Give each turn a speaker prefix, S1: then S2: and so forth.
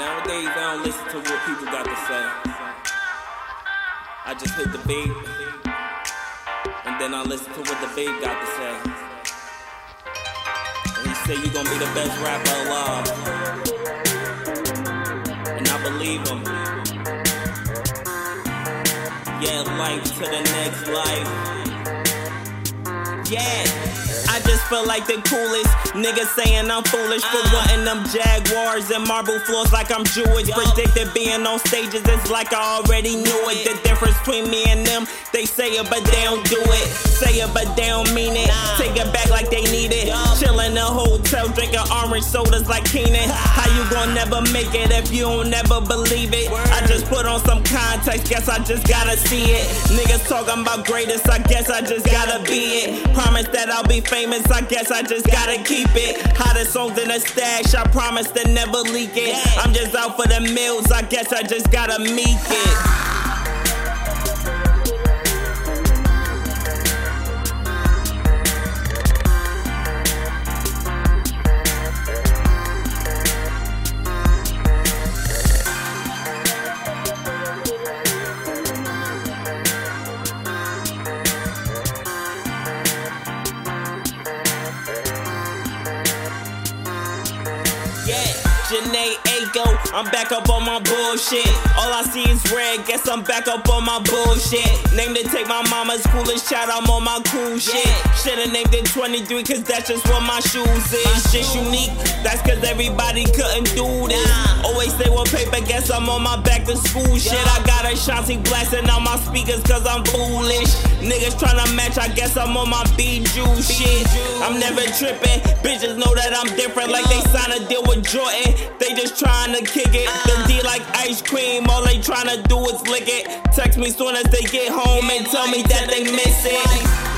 S1: Nowadays, I don't listen to what people got to say. I just hit the beat, and then I listen to what the beat got to say. And he said, You gonna be the best rapper alive. And I believe him. Yeah, life to the next life. Yeah. Just feel like the coolest. Niggas saying I'm foolish for uh. wanting them Jaguars and marble floors like I'm Jewish. Predicted being on stages, it's like I already knew it. The difference between me and them, they say it but they don't do it. Say it but they don't mean it. Take it back like they need it. Hotel, drinking orange sodas like Kenan. How you gon' never make it if you don't never believe it? I just put on some context, guess I just gotta see it. Niggas talking about greatest, I guess I just gotta be it. Promise that I'll be famous famous, I guess I just gotta keep it. Hottest songs in the stash, I promise to never leak it. I'm just out for the meals, I guess I just gotta meet it. Aiko, I'm back up on my bullshit. All I see is red, guess I'm back up on my bullshit. Name it take my mama's coolest child, I'm on my cool shit. Should've named it 23, cause that's just what my shoes is. Just unique, that's cause everybody couldn't do this. Always say what paper, guess I'm on my back to school shit. I got a Ashanti blasting on my speakers cause I'm foolish. Niggas tryna match, I guess I'm on my B-Juice shit. I'm never tripping, bitches know that I'm different, like they signed a deal with Jordan. They just trying to kick it. The uh. D like ice cream, all they trying to do is lick it. Text me soon as they get home and tell me that they miss it.